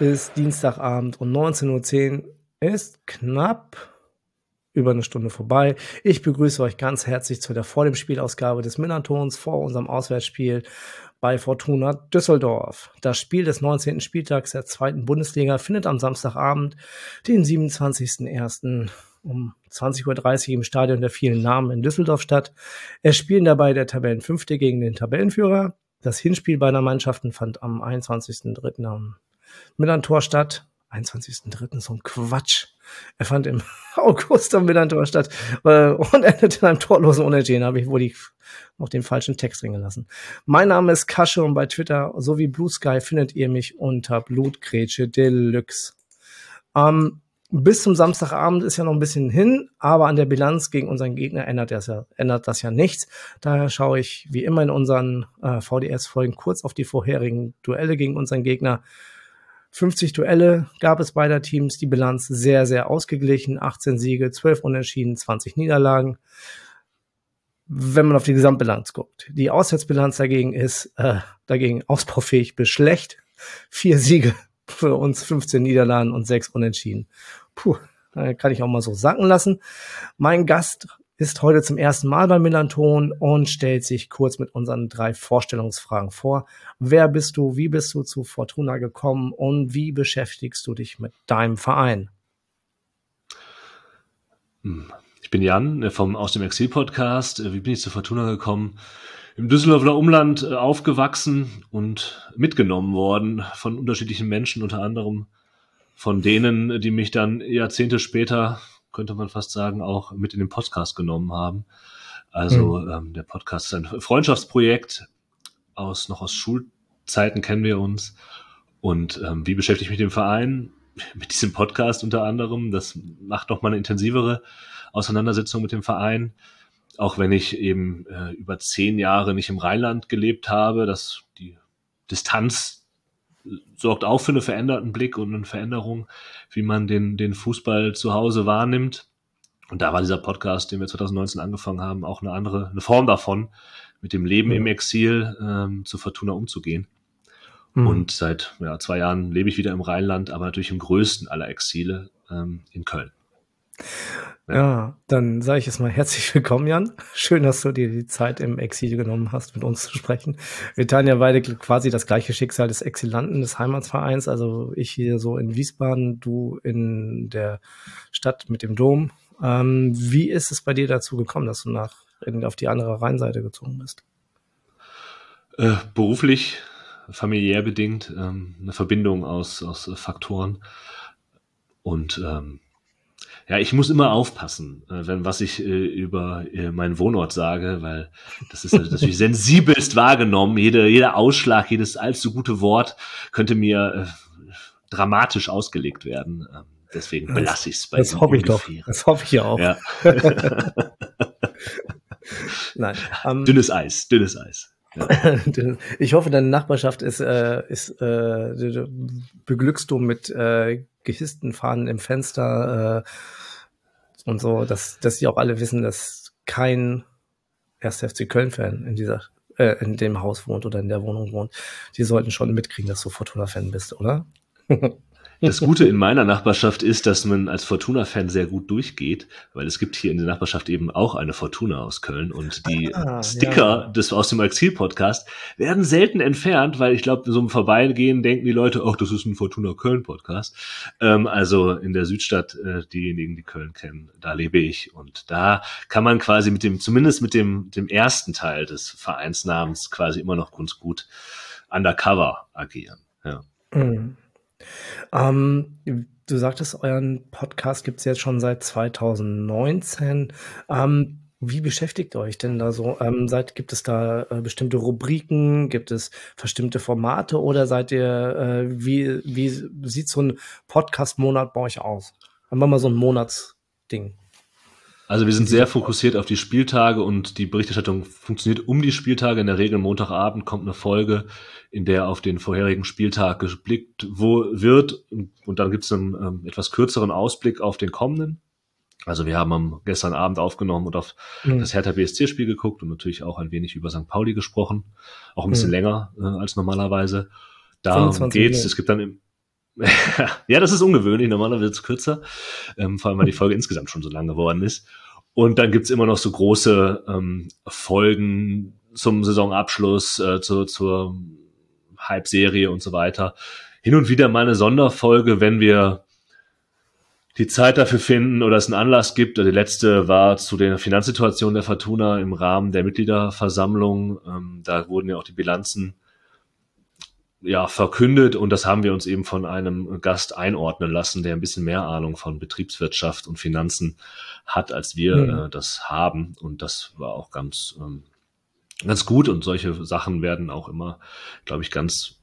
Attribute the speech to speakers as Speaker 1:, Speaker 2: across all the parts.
Speaker 1: ist Dienstagabend und 19.10 Uhr ist knapp über eine Stunde vorbei. Ich begrüße euch ganz herzlich zu der vor dem Spielausgabe des Millantons vor unserem Auswärtsspiel bei Fortuna Düsseldorf. Das Spiel des 19. Spieltags der zweiten Bundesliga findet am Samstagabend, den 27.01. um 20.30 Uhr im Stadion der vielen Namen in Düsseldorf statt. Es spielen dabei der Tabellenfünfte gegen den Tabellenführer. Das Hinspiel beider Mannschaften fand am 21.03. am Millantor statt. 21.03. so ein Quatsch. Er fand im August am Millantor statt äh, und endete in einem torlosen Unentschieden. Habe ich wohl die, noch den falschen Text drin gelassen. Mein Name ist Kasche und bei Twitter sowie Blue Sky findet ihr mich unter Blutgrätsche Deluxe. Ähm, bis zum Samstagabend ist ja noch ein bisschen hin, aber an der Bilanz gegen unseren Gegner ändert das ja, ändert das ja nichts. Daher schaue ich wie immer in unseren äh, VDS-Folgen kurz auf die vorherigen Duelle gegen unseren Gegner. 50 Duelle gab es beider Teams, die Bilanz sehr, sehr ausgeglichen. 18 Siege, 12 Unentschieden, 20 Niederlagen. Wenn man auf die Gesamtbilanz guckt. Die Auswärtsbilanz dagegen ist äh, dagegen ausbaufähig bis schlecht. Vier Siege, für uns 15 Niederlagen und 6 Unentschieden. Puh, kann ich auch mal so sacken lassen. Mein Gast ist heute zum ersten Mal bei Millanton und stellt sich kurz mit unseren drei Vorstellungsfragen vor. Wer bist du? Wie bist du zu Fortuna gekommen? Und wie beschäftigst du dich mit deinem Verein?
Speaker 2: Hm. Ich bin Jan äh, vom Aus dem Exil Podcast. Äh, wie bin ich zu Fortuna gekommen? im Düsseldorfer Umland äh, aufgewachsen und mitgenommen worden von unterschiedlichen Menschen, unter anderem von denen, die mich dann Jahrzehnte später, könnte man fast sagen, auch mit in den Podcast genommen haben. Also mhm. ähm, der Podcast ist ein Freundschaftsprojekt aus noch aus Schulzeiten kennen wir uns. Und ähm, wie beschäftige ich mich mit dem Verein? Mit diesem Podcast unter anderem. Das macht noch mal eine intensivere Auseinandersetzung mit dem Verein auch wenn ich eben äh, über zehn Jahre nicht im Rheinland gelebt habe, dass die Distanz sorgt auch für einen veränderten Blick und eine Veränderung, wie man den, den Fußball zu Hause wahrnimmt. Und da war dieser Podcast, den wir 2019 angefangen haben, auch eine andere, eine Form davon, mit dem Leben im Exil ähm, zu Fortuna umzugehen. Mhm. Und seit ja, zwei Jahren lebe ich wieder im Rheinland, aber natürlich im größten aller Exile ähm, in Köln.
Speaker 1: Ja, dann sage ich jetzt mal herzlich willkommen, Jan. Schön, dass du dir die Zeit im Exil genommen hast, mit uns zu sprechen. Wir teilen ja beide quasi das gleiche Schicksal des Exilanten des Heimatsvereins. Also ich hier so in Wiesbaden, du in der Stadt mit dem Dom. Ähm, wie ist es bei dir dazu gekommen, dass du nach auf die andere Rheinseite gezogen bist?
Speaker 2: Äh, beruflich, familiär bedingt, ähm, eine Verbindung aus, aus Faktoren und ähm, ja, ich muss immer aufpassen, äh, wenn was ich äh, über äh, meinen Wohnort sage, weil das ist natürlich sensibelst wahrgenommen. Jede, jeder Ausschlag, jedes allzu gute Wort könnte mir äh, dramatisch ausgelegt werden. Ähm, deswegen belasse ich es bei
Speaker 1: Das hoffe ich doch. Das hoffe ich ja auch. Ja.
Speaker 2: Nein. Um, ähm, dünnes Eis, dünnes Eis. Ja.
Speaker 1: Ich hoffe, deine Nachbarschaft ist, äh, ist äh, beglückst du mit äh, gehissten Fahnen im Fenster äh, und so, dass, dass sie auch alle wissen, dass kein 1. FC Köln-Fan in dieser äh, in dem Haus wohnt oder in der Wohnung wohnt. Die sollten schon mitkriegen, dass du Fortuna-Fan bist, oder?
Speaker 2: Das Gute in meiner Nachbarschaft ist, dass man als Fortuna-Fan sehr gut durchgeht, weil es gibt hier in der Nachbarschaft eben auch eine Fortuna aus Köln und die ah, Sticker ja. des aus dem Exil-Podcast werden selten entfernt, weil ich glaube, so im Vorbeigehen denken die Leute, ach, das ist ein Fortuna Köln-Podcast. Ähm, also in der Südstadt, äh, diejenigen, die Köln kennen, da lebe ich und da kann man quasi mit dem, zumindest mit dem, dem ersten Teil des Vereinsnamens quasi immer noch ganz gut undercover agieren. Ja. Mhm.
Speaker 1: Ähm, du sagtest, euren Podcast gibt es jetzt schon seit 2019. Ähm, wie beschäftigt euch denn da so? Ähm, seid, gibt es da äh, bestimmte Rubriken? Gibt es bestimmte Formate oder seid ihr, äh, wie, wie sieht so ein Podcast-Monat bei euch aus? Haben mal so ein Monatsding.
Speaker 2: Also wir sind sehr fokussiert auf die Spieltage und die Berichterstattung funktioniert um die Spieltage. In der Regel Montagabend kommt eine Folge, in der auf den vorherigen Spieltag geblickt wird und dann gibt es einen ähm, etwas kürzeren Ausblick auf den kommenden. Also wir haben am gestern Abend aufgenommen und auf mhm. das Hertha BSC-Spiel geguckt und natürlich auch ein wenig über St. Pauli gesprochen, auch ein bisschen mhm. länger äh, als normalerweise. Darum geht's. Es gibt dann im, ja, das ist ungewöhnlich. Normalerweise wird es kürzer, ähm, vor allem weil die Folge insgesamt schon so lang geworden ist. Und dann gibt's immer noch so große ähm, Folgen zum Saisonabschluss, äh, zu, zur Halbserie und so weiter. Hin und wieder mal eine Sonderfolge, wenn wir die Zeit dafür finden oder es einen Anlass gibt. Die letzte war zu der Finanzsituation der Fortuna im Rahmen der Mitgliederversammlung. Ähm, da wurden ja auch die Bilanzen ja, verkündet und das haben wir uns eben von einem Gast einordnen lassen, der ein bisschen mehr Ahnung von Betriebswirtschaft und Finanzen hat, als wir mhm. äh, das haben. Und das war auch ganz, ähm, ganz gut und solche Sachen werden auch immer, glaube ich, ganz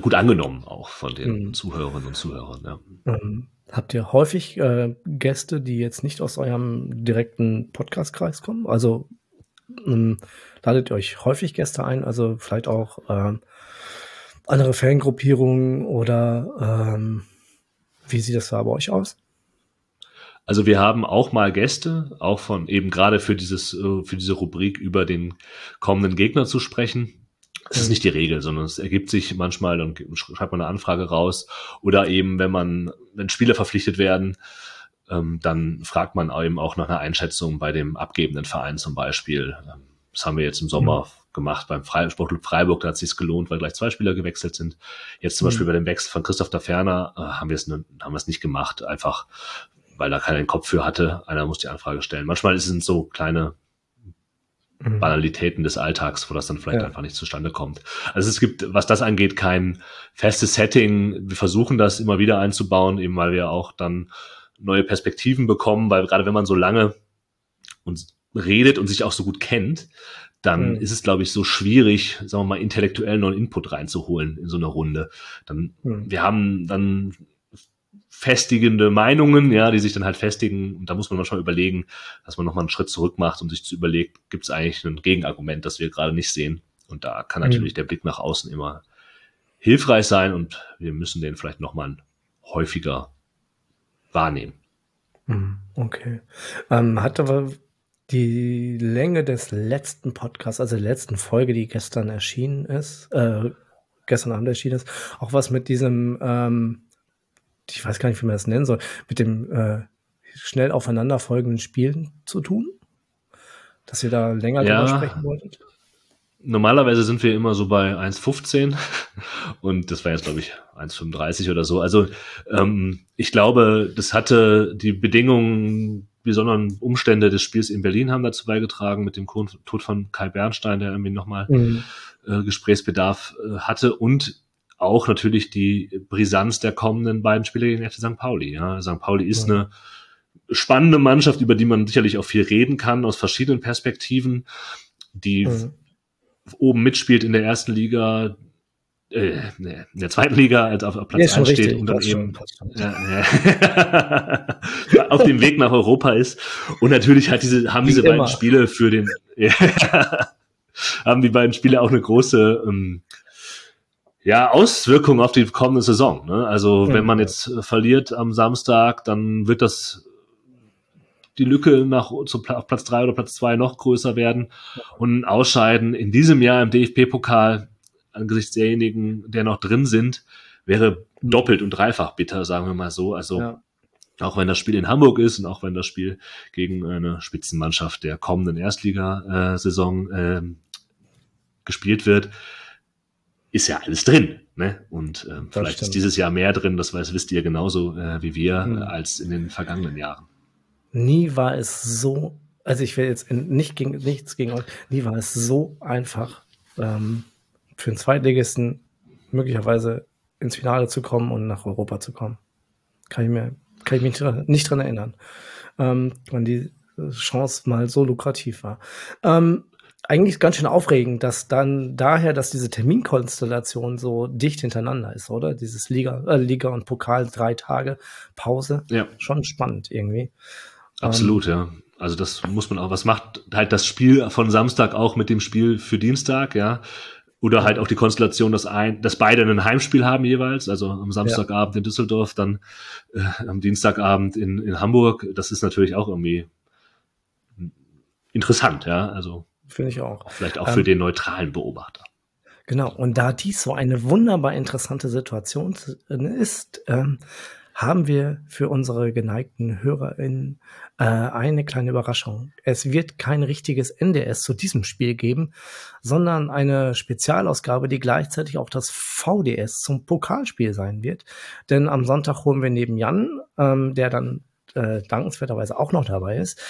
Speaker 2: gut angenommen, auch von den mhm. Zuhörerinnen und Zuhörern. Ja.
Speaker 1: Ähm, habt ihr häufig äh, Gäste, die jetzt nicht aus eurem direkten Podcastkreis kommen? Also ähm, ladet ihr euch häufig Gäste ein, also vielleicht auch ähm, andere Fangruppierungen oder ähm, wie sieht das da bei euch aus?
Speaker 2: Also wir haben auch mal Gäste, auch von eben gerade für dieses, äh, für diese Rubrik über den kommenden Gegner zu sprechen. Es ist mhm. nicht die Regel, sondern es ergibt sich manchmal, dann schreibt man eine Anfrage raus. Oder eben, wenn man, wenn Spieler verpflichtet werden, ähm, dann fragt man eben auch nach einer Einschätzung bei dem abgebenden Verein zum Beispiel. Das haben wir jetzt im Sommer mhm. gemacht beim Sportclub Freiburg, da hat es sich gelohnt, weil gleich zwei Spieler gewechselt sind. Jetzt zum mhm. Beispiel bei dem Wechsel von Christoph da Ferner äh, haben wir es haben wir es nicht gemacht, einfach weil da keiner den Kopf für hatte. Einer muss die Anfrage stellen. Manchmal sind es so kleine mhm. Banalitäten des Alltags, wo das dann vielleicht ja. einfach nicht zustande kommt. Also es gibt, was das angeht, kein festes Setting. Wir versuchen das immer wieder einzubauen, eben weil wir auch dann neue Perspektiven bekommen, weil gerade wenn man so lange und redet und sich auch so gut kennt, dann mhm. ist es, glaube ich, so schwierig, sagen wir mal, intellektuell neuen Input reinzuholen in so eine Runde. Dann, mhm. wir haben dann festigende Meinungen, ja, die sich dann halt festigen. Und da muss man manchmal überlegen, dass man nochmal einen Schritt zurück macht und sich zu überlegt, gibt es eigentlich ein Gegenargument, das wir gerade nicht sehen. Und da kann mhm. natürlich mhm. der Blick nach außen immer hilfreich sein und wir müssen den vielleicht nochmal häufiger wahrnehmen.
Speaker 1: Mhm. Okay. Ähm, hat aber die Länge des letzten Podcasts, also der letzten Folge, die gestern erschienen ist, äh, gestern Abend erschienen ist, auch was mit diesem, ähm, ich weiß gar nicht, wie man das nennen soll, mit dem äh, schnell aufeinanderfolgenden Spielen zu tun? Dass ihr da länger ja. drüber sprechen wolltet?
Speaker 2: Normalerweise sind wir immer so bei 1,15 und das war jetzt, glaube ich, 1,35 oder so. Also ähm, ich glaube, das hatte die Bedingungen besonderen Umstände des Spiels in Berlin haben dazu beigetragen, mit dem Tod von Kai Bernstein, der irgendwie nochmal mhm. äh, Gesprächsbedarf äh, hatte und auch natürlich die Brisanz der kommenden beiden Spiele gegen FC St. Pauli. Ja. St. Pauli ist ja. eine spannende Mannschaft, über die man sicherlich auch viel reden kann, aus verschiedenen Perspektiven, die mhm. oben mitspielt in der ersten Liga, äh, in der zweiten Liga als auf, auf Platz ja, 1 steht und dann eben ja, ja. auf dem Weg nach Europa ist. Und natürlich hat diese, haben Wie diese immer. beiden Spiele für den, haben die beiden Spiele auch eine große ähm, ja, Auswirkung auf die kommende Saison. Ne? Also wenn man jetzt verliert am Samstag, dann wird das die Lücke nach zu Platz drei oder Platz zwei noch größer werden und Ausscheiden in diesem Jahr im DFB-Pokal angesichts derjenigen, der noch drin sind, wäre mhm. doppelt und dreifach bitter, sagen wir mal so. Also ja. auch wenn das Spiel in Hamburg ist und auch wenn das Spiel gegen eine Spitzenmannschaft der kommenden Erstligasaison äh, gespielt wird, ist ja alles drin. Ne? Und äh, vielleicht stimmt. ist dieses Jahr mehr drin, das weiß, wisst ihr genauso äh, wie wir, mhm. als in den vergangenen Jahren.
Speaker 1: Nie war es so, also ich will jetzt nicht gegen, nichts gegen euch, nie war es so einfach, ähm, für einen Zweitligisten möglicherweise ins Finale zu kommen und nach Europa zu kommen. Kann ich mir, kann ich mich nicht dran erinnern, ähm, wann die Chance mal so lukrativ war. Ähm, eigentlich ganz schön aufregend, dass dann daher, dass diese Terminkonstellation so dicht hintereinander ist, oder? Dieses Liga, äh, Liga und Pokal, drei Tage Pause.
Speaker 2: Ja.
Speaker 1: Schon spannend irgendwie.
Speaker 2: Absolut, ähm, ja. Also das muss man auch, was macht halt das Spiel von Samstag auch mit dem Spiel für Dienstag, ja? Oder halt auch die Konstellation, dass ein, dass beide ein Heimspiel haben jeweils, also am Samstagabend ja. in Düsseldorf, dann äh, am Dienstagabend in, in Hamburg. Das ist natürlich auch irgendwie interessant, ja. Also
Speaker 1: finde ich auch.
Speaker 2: Vielleicht auch für ähm, den neutralen Beobachter.
Speaker 1: Genau. Und da dies so eine wunderbar interessante Situation ist, ähm, haben wir für unsere geneigten HörerInnen äh, eine kleine Überraschung. Es wird kein richtiges NDS zu diesem Spiel geben, sondern eine Spezialausgabe, die gleichzeitig auch das VDS zum Pokalspiel sein wird. Denn am Sonntag holen wir neben Jan, ähm, der dann äh, dankenswerterweise auch noch dabei ist,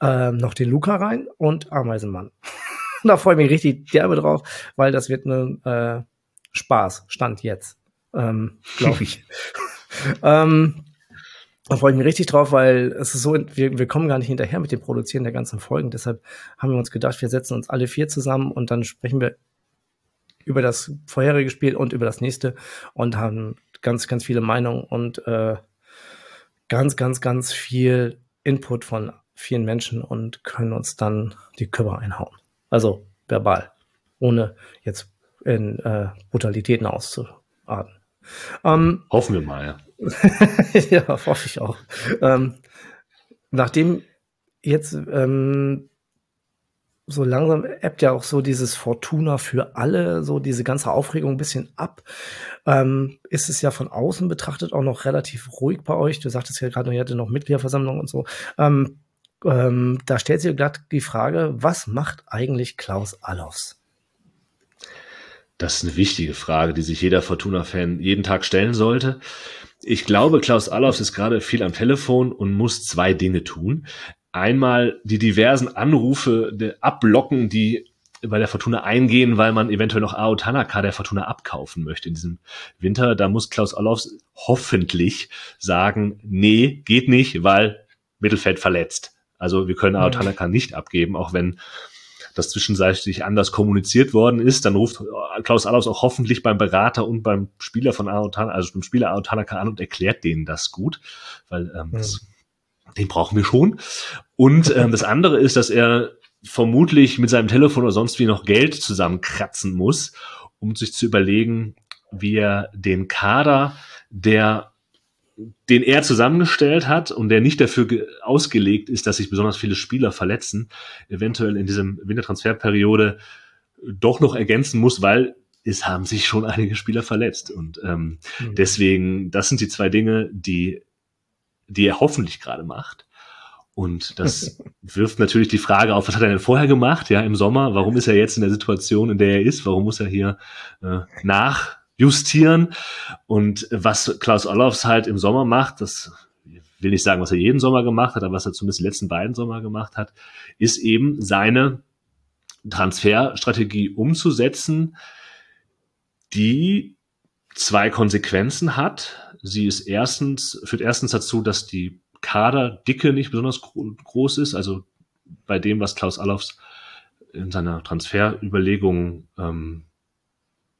Speaker 1: äh, noch den Luca rein und Ameisenmann. da freue ich mich richtig derbe drauf, weil das wird ein äh, Spaß, Stand jetzt, ähm, glaube ich. ähm, da freue ich mich richtig drauf, weil es ist so, wir, wir kommen gar nicht hinterher mit dem Produzieren der ganzen Folgen. Deshalb haben wir uns gedacht, wir setzen uns alle vier zusammen und dann sprechen wir über das vorherige Spiel und über das nächste und haben ganz, ganz viele Meinungen und äh, ganz, ganz, ganz viel Input von vielen Menschen und können uns dann die Körper einhauen. Also verbal, ohne jetzt in äh, Brutalitäten auszuarten.
Speaker 2: Ähm, Hoffen wir mal, ja.
Speaker 1: ja, hoffe ich auch. Ähm, nachdem jetzt ähm, so langsam ebbt ja auch so dieses Fortuna für alle, so diese ganze Aufregung ein bisschen ab. Ähm, ist es ja von außen betrachtet auch noch relativ ruhig bei euch. Du sagtest ja gerade, ihr hattet noch Mitgliederversammlung und so. Ähm, ähm, da stellt sich gerade die Frage, was macht eigentlich Klaus Allofs?
Speaker 2: Das ist eine wichtige Frage, die sich jeder Fortuna-Fan jeden Tag stellen sollte. Ich glaube, Klaus Allofs ist gerade viel am Telefon und muss zwei Dinge tun. Einmal die diversen Anrufe ablocken, die bei der Fortuna eingehen, weil man eventuell noch Ao Tanaka der Fortuna abkaufen möchte in diesem Winter. Da muss Klaus Allofs hoffentlich sagen, nee, geht nicht, weil Mittelfeld verletzt. Also wir können Ao Tanaka nicht abgeben, auch wenn das zwischenzeitlich anders kommuniziert worden ist, dann ruft Klaus Allofs auch hoffentlich beim Berater und beim Spieler von Aotan, also beim Spieler Aotanaka an und erklärt denen das gut, weil ähm, ja. das, den brauchen wir schon. Und ähm, das andere ist, dass er vermutlich mit seinem Telefon oder sonst wie noch Geld zusammenkratzen muss, um sich zu überlegen, wie er den Kader der den er zusammengestellt hat und der nicht dafür ausgelegt ist, dass sich besonders viele Spieler verletzen, eventuell in diesem Wintertransferperiode doch noch ergänzen muss, weil es haben sich schon einige Spieler verletzt. Und ähm, mhm. deswegen, das sind die zwei Dinge, die, die er hoffentlich gerade macht. Und das wirft natürlich die Frage auf, was hat er denn vorher gemacht, ja, im Sommer? Warum ist er jetzt in der Situation, in der er ist? Warum muss er hier äh, nach justieren. Und was Klaus Allofs halt im Sommer macht, das will nicht sagen, was er jeden Sommer gemacht hat, aber was er zumindest die letzten beiden Sommer gemacht hat, ist eben seine Transferstrategie umzusetzen, die zwei Konsequenzen hat. Sie ist erstens, führt erstens dazu, dass die Kaderdicke nicht besonders groß ist, also bei dem, was Klaus Allofs in seiner Transferüberlegung ähm,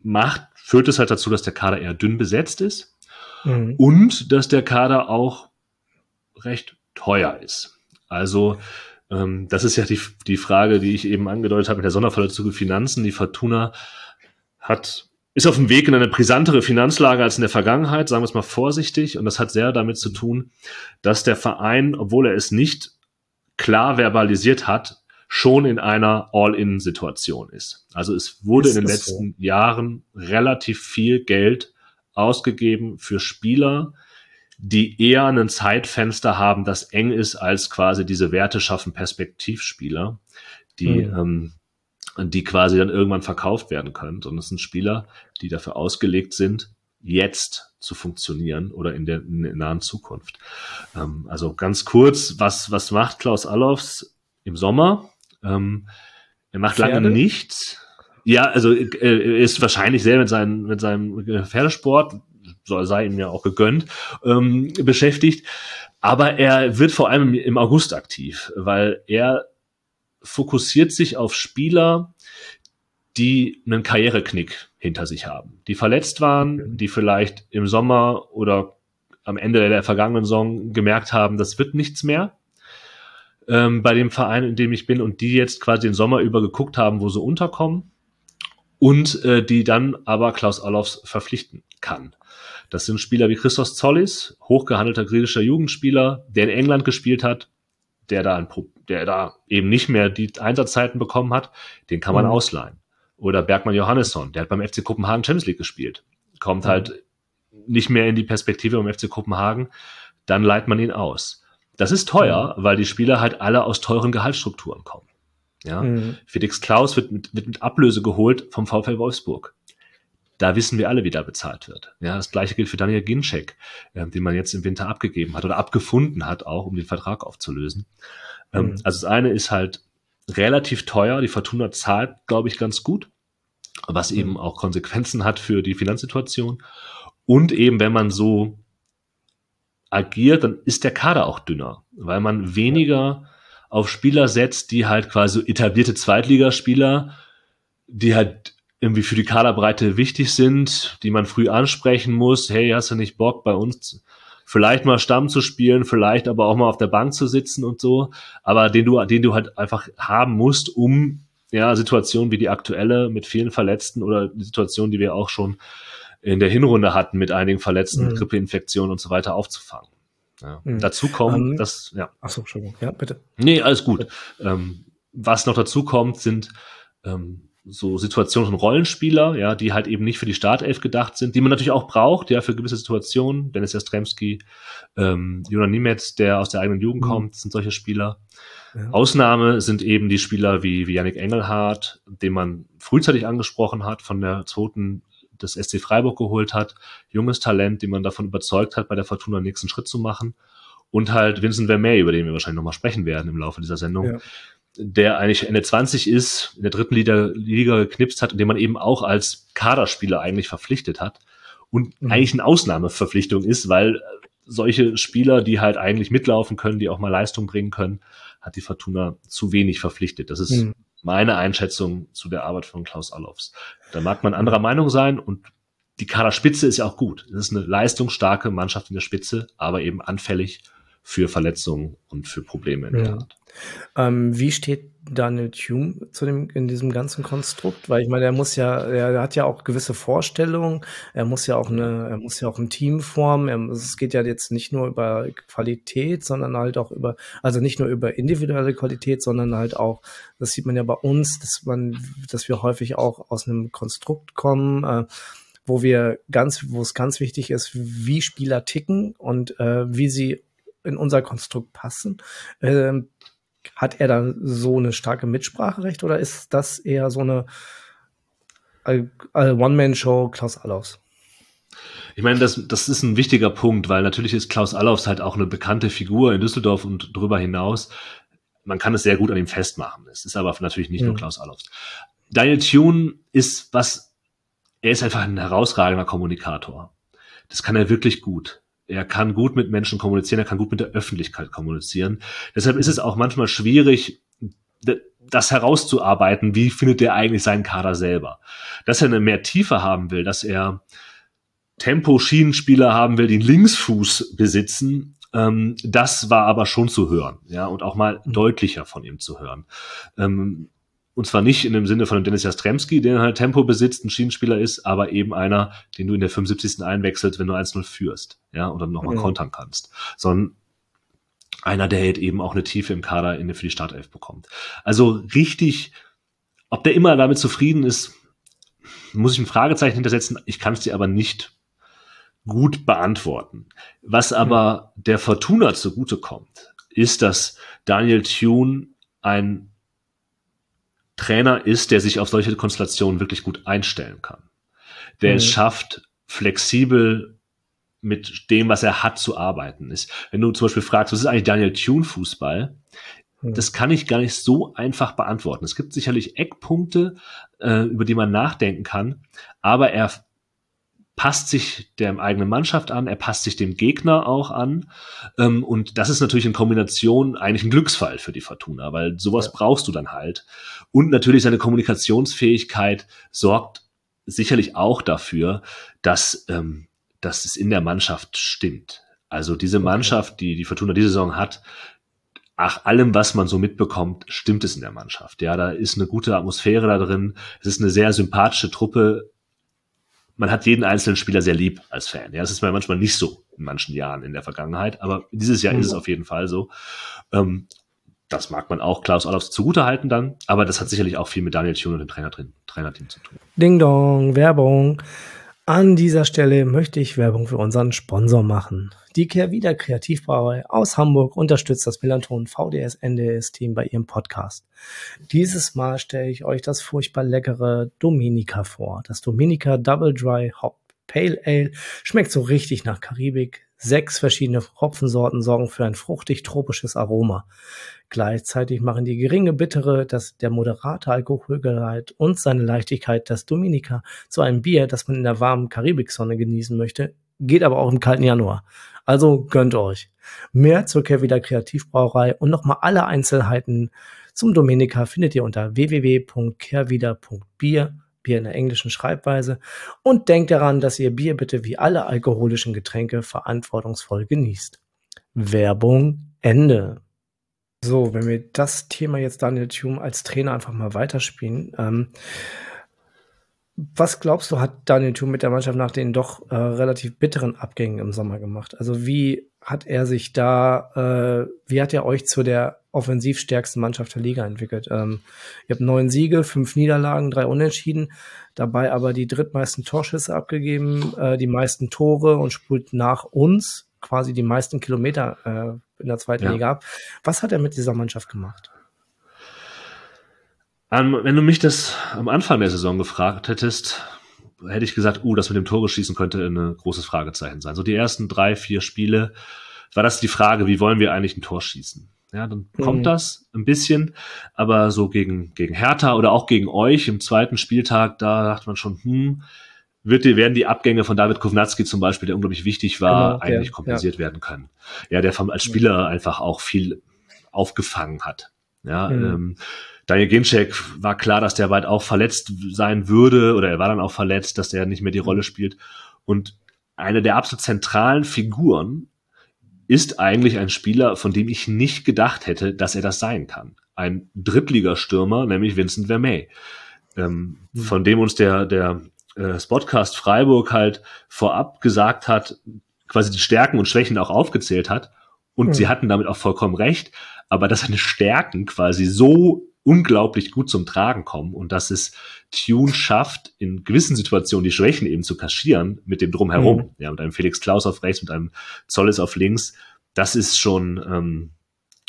Speaker 2: macht, führt es halt dazu, dass der Kader eher dünn besetzt ist mhm. und dass der Kader auch recht teuer ist. Also ähm, das ist ja die, die Frage, die ich eben angedeutet habe mit der Sonderverletzung Finanzen. Die Fortuna hat ist auf dem Weg in eine brisantere Finanzlage als in der Vergangenheit, sagen wir es mal vorsichtig. Und das hat sehr damit zu tun, dass der Verein, obwohl er es nicht klar verbalisiert hat, schon in einer All-in-Situation ist. Also es wurde ist in den letzten so? Jahren relativ viel Geld ausgegeben für Spieler, die eher ein Zeitfenster haben, das eng ist als quasi diese Werte schaffen Perspektivspieler, die, mhm. ähm, die quasi dann irgendwann verkauft werden können. Und es sind Spieler, die dafür ausgelegt sind, jetzt zu funktionieren oder in der, in der nahen Zukunft. Ähm, also ganz kurz, was, was macht Klaus Allofs im Sommer? Ähm, er macht Pferde? lange nichts. Ja, also äh, er ist wahrscheinlich sehr mit, seinen, mit seinem Pferdesport, soll sei ihm ja auch gegönnt, ähm, beschäftigt. Aber er wird vor allem im August aktiv, weil er fokussiert sich auf Spieler, die einen Karriereknick hinter sich haben, die verletzt waren, die vielleicht im Sommer oder am Ende der vergangenen Saison gemerkt haben, das wird nichts mehr ähm, bei dem Verein, in dem ich bin und die jetzt quasi den Sommer über geguckt haben, wo sie unterkommen und äh, die dann aber Klaus Allofs verpflichten kann. Das sind Spieler wie Christos Zollis, hochgehandelter griechischer Jugendspieler, der in England gespielt hat, der da, ein, der da eben nicht mehr die Einsatzzeiten bekommen hat, den kann man mhm. ausleihen. Oder Bergmann Johannesson, der hat beim FC Kopenhagen Champions League gespielt. Kommt mhm. halt nicht mehr in die Perspektive beim FC Kopenhagen, dann leiht man ihn aus. Das ist teuer, mhm. weil die Spieler halt alle aus teuren Gehaltsstrukturen kommen. Ja, mhm. Felix Klaus wird mit, wird mit Ablöse geholt vom VfL Wolfsburg. Da wissen wir alle, wie da bezahlt wird. Ja, das gleiche gilt für Daniel Ginczek, äh, den man jetzt im Winter abgegeben hat oder abgefunden hat, auch um den Vertrag aufzulösen. Ähm, mhm. Also das eine ist halt relativ teuer. Die Fortuna zahlt, glaube ich, ganz gut, was mhm. eben auch Konsequenzen hat für die Finanzsituation. Und eben, wenn man so agiert, dann ist der Kader auch dünner, weil man weniger auf Spieler setzt, die halt quasi etablierte Zweitligaspieler, die halt irgendwie für die Kaderbreite wichtig sind, die man früh ansprechen muss. Hey, hast du nicht Bock bei uns vielleicht mal Stamm zu spielen, vielleicht aber auch mal auf der Bank zu sitzen und so, aber den du, den du halt einfach haben musst, um ja Situationen wie die aktuelle mit vielen Verletzten oder die Situation, die wir auch schon in der Hinrunde hatten mit einigen Verletzten, mhm. Grippeinfektionen und so weiter aufzufangen. Ja. Mhm. Dazu kommt, um, ähm, das, ja.
Speaker 1: Achso, Entschuldigung, ja, bitte.
Speaker 2: Nee, alles gut. Ähm, was noch dazu kommt, sind ähm, so Situationen von Rollenspieler, ja, die halt eben nicht für die Startelf gedacht sind, die man natürlich auch braucht, ja, für gewisse Situationen. Dennis Jastremski, ähm, Jonas Niemetz, der aus der eigenen Jugend mhm. kommt, sind solche Spieler. Ja. Ausnahme sind eben die Spieler wie, wie Yannick Engelhardt, den man frühzeitig angesprochen hat, von der zweiten des SC Freiburg geholt hat. Junges Talent, den man davon überzeugt hat, bei der Fortuna den nächsten Schritt zu machen. Und halt Vincent Vermeer, über den wir wahrscheinlich nochmal sprechen werden im Laufe dieser Sendung. Ja der eigentlich Ende 20 ist, in der dritten Liga, Liga geknipst hat und den man eben auch als Kaderspieler eigentlich verpflichtet hat und mhm. eigentlich eine Ausnahmeverpflichtung ist, weil solche Spieler, die halt eigentlich mitlaufen können, die auch mal Leistung bringen können, hat die Fortuna zu wenig verpflichtet. Das ist mhm. Meine Einschätzung zu der Arbeit von Klaus Allofs. Da mag man anderer Meinung sein und die Kaderspitze ist ja auch gut. Es ist eine leistungsstarke Mannschaft in der Spitze, aber eben anfällig für Verletzungen und für Probleme in der Art.
Speaker 1: Ähm, wie steht Daniel Hume zu dem, in diesem ganzen Konstrukt? Weil ich meine, er muss ja, er hat ja auch gewisse Vorstellungen, er muss ja auch eine, er muss ja auch ein Team formen. Er, es geht ja jetzt nicht nur über Qualität, sondern halt auch über, also nicht nur über individuelle Qualität, sondern halt auch, das sieht man ja bei uns, dass man, dass wir häufig auch aus einem Konstrukt kommen, äh, wo wir ganz, wo es ganz wichtig ist, wie Spieler ticken und äh, wie sie in unser Konstrukt passen. Ähm, hat er da so eine starke Mitspracherecht oder ist das eher so eine äh, äh, One-Man-Show Klaus Allofs?
Speaker 2: Ich meine, das, das ist ein wichtiger Punkt, weil natürlich ist Klaus Allofs halt auch eine bekannte Figur in Düsseldorf und darüber hinaus. Man kann es sehr gut an ihm festmachen. Es ist aber natürlich nicht mhm. nur Klaus Allofs. Daniel Thune ist was, er ist einfach ein herausragender Kommunikator. Das kann er wirklich gut. Er kann gut mit Menschen kommunizieren, er kann gut mit der Öffentlichkeit kommunizieren. Deshalb ist es auch manchmal schwierig, das herauszuarbeiten, wie findet er eigentlich seinen Kader selber. Dass er eine mehr Tiefe haben will, dass er Tempo-Schienenspieler haben will, die einen Linksfuß besitzen, ähm, das war aber schon zu hören, ja, und auch mal mhm. deutlicher von ihm zu hören. Ähm, und zwar nicht in dem Sinne von Dennis Jastremski, der halt Tempo besitzt, ein Schienenspieler ist, aber eben einer, den du in der 75. einwechselst, wenn du 1-0 führst, ja, und dann nochmal mhm. kontern kannst. Sondern einer, der halt eben auch eine Tiefe im Kader in, für die Startelf bekommt. Also richtig, ob der immer damit zufrieden ist, muss ich ein Fragezeichen hintersetzen. Ich kann es dir aber nicht gut beantworten. Was aber mhm. der Fortuna zugutekommt, ist, dass Daniel Thune ein Trainer ist, der sich auf solche Konstellationen wirklich gut einstellen kann. Der mhm. es schafft, flexibel mit dem, was er hat, zu arbeiten. Ist, wenn du zum Beispiel fragst, was ist eigentlich Daniel Thune Fußball? Mhm. Das kann ich gar nicht so einfach beantworten. Es gibt sicherlich Eckpunkte, äh, über die man nachdenken kann, aber er passt sich der eigenen Mannschaft an, er passt sich dem Gegner auch an. Ähm, und das ist natürlich in Kombination eigentlich ein Glücksfall für die Fortuna, weil sowas ja. brauchst du dann halt. Und natürlich seine Kommunikationsfähigkeit sorgt sicherlich auch dafür, dass, ähm, dass es in der Mannschaft stimmt. Also diese Mannschaft, die die Fortuna diese Saison hat, ach, allem, was man so mitbekommt, stimmt es in der Mannschaft. Ja, da ist eine gute Atmosphäre da drin. Es ist eine sehr sympathische Truppe man hat jeden einzelnen Spieler sehr lieb als Fan. Ja, das ist manchmal nicht so in manchen Jahren in der Vergangenheit, aber dieses Jahr mhm. ist es auf jeden Fall so. Ähm, das mag man auch Klaus Olafs zugutehalten dann, aber das hat sicherlich auch viel mit Daniel Thune und dem Trainer drin, Trainerteam zu tun.
Speaker 1: Ding Dong, Werbung. An dieser Stelle möchte ich Werbung für unseren Sponsor machen. Die Kehrwieder Kreativbrauerei aus Hamburg unterstützt das Millanton VDS NDS Team bei ihrem Podcast. Dieses Mal stelle ich euch das furchtbar leckere Dominica vor. Das Dominica Double Dry Hop Pale Ale schmeckt so richtig nach Karibik, Sechs verschiedene Hopfensorten sorgen für ein fruchtig-tropisches Aroma. Gleichzeitig machen die geringe Bittere, das, der moderate Alkoholgehalt und seine Leichtigkeit das Dominica zu einem Bier, das man in der warmen Karibiksonne genießen möchte, geht aber auch im kalten Januar. Also gönnt euch. Mehr zur Kehrwieder Kreativbrauerei und nochmal alle Einzelheiten zum Dominica findet ihr unter www.kehrwieder.bier Bier in der englischen Schreibweise und denkt daran, dass ihr Bier bitte wie alle alkoholischen Getränke verantwortungsvoll genießt. Werbung Ende. So, wenn wir das Thema jetzt Daniel Thum als Trainer einfach mal weiterspielen, ähm, was glaubst du, hat Daniel Thum mit der Mannschaft nach den doch äh, relativ bitteren Abgängen im Sommer gemacht? Also wie hat er sich da, äh, wie hat er euch zu der offensiv stärksten Mannschaft der Liga entwickelt. Ähm, ihr habt neun Siege, fünf Niederlagen, drei Unentschieden, dabei aber die drittmeisten Torschüsse abgegeben, äh, die meisten Tore und spult nach uns quasi die meisten Kilometer äh, in der zweiten ja. Liga ab. Was hat er mit dieser Mannschaft gemacht?
Speaker 2: Um, wenn du mich das am Anfang der Saison gefragt hättest, hätte ich gesagt, uh, das mit dem Tore schießen könnte ein großes Fragezeichen sein. So die ersten drei, vier Spiele war das die Frage, wie wollen wir eigentlich ein Tor schießen? Ja, dann kommt mhm. das ein bisschen, aber so gegen, gegen Hertha oder auch gegen euch im zweiten Spieltag, da dachte man schon, hm, wird, werden die Abgänge von David Kovnatski zum Beispiel, der unglaublich wichtig war, genau, eigentlich ja, kompensiert ja. werden können. Ja, der vom, als Spieler mhm. einfach auch viel aufgefangen hat. Ja, mhm. ähm, Daniel Ginczek war klar, dass der weit auch verletzt sein würde, oder er war dann auch verletzt, dass der nicht mehr die Rolle spielt. Und eine der absolut zentralen Figuren ist eigentlich ein Spieler, von dem ich nicht gedacht hätte, dass er das sein kann. Ein Drittligastürmer, nämlich Vincent Vermey, ähm, mhm. von dem uns der, der äh, Spotcast Freiburg halt vorab gesagt hat, quasi die Stärken und Schwächen auch aufgezählt hat. Und mhm. sie hatten damit auch vollkommen recht, aber dass seine Stärken quasi so unglaublich gut zum Tragen kommen und dass es Tune schafft, in gewissen Situationen die Schwächen eben zu kaschieren mit dem Drumherum. Mhm. Ja, mit einem Felix Klaus auf rechts, mit einem Zolles auf links. Das ist schon ähm,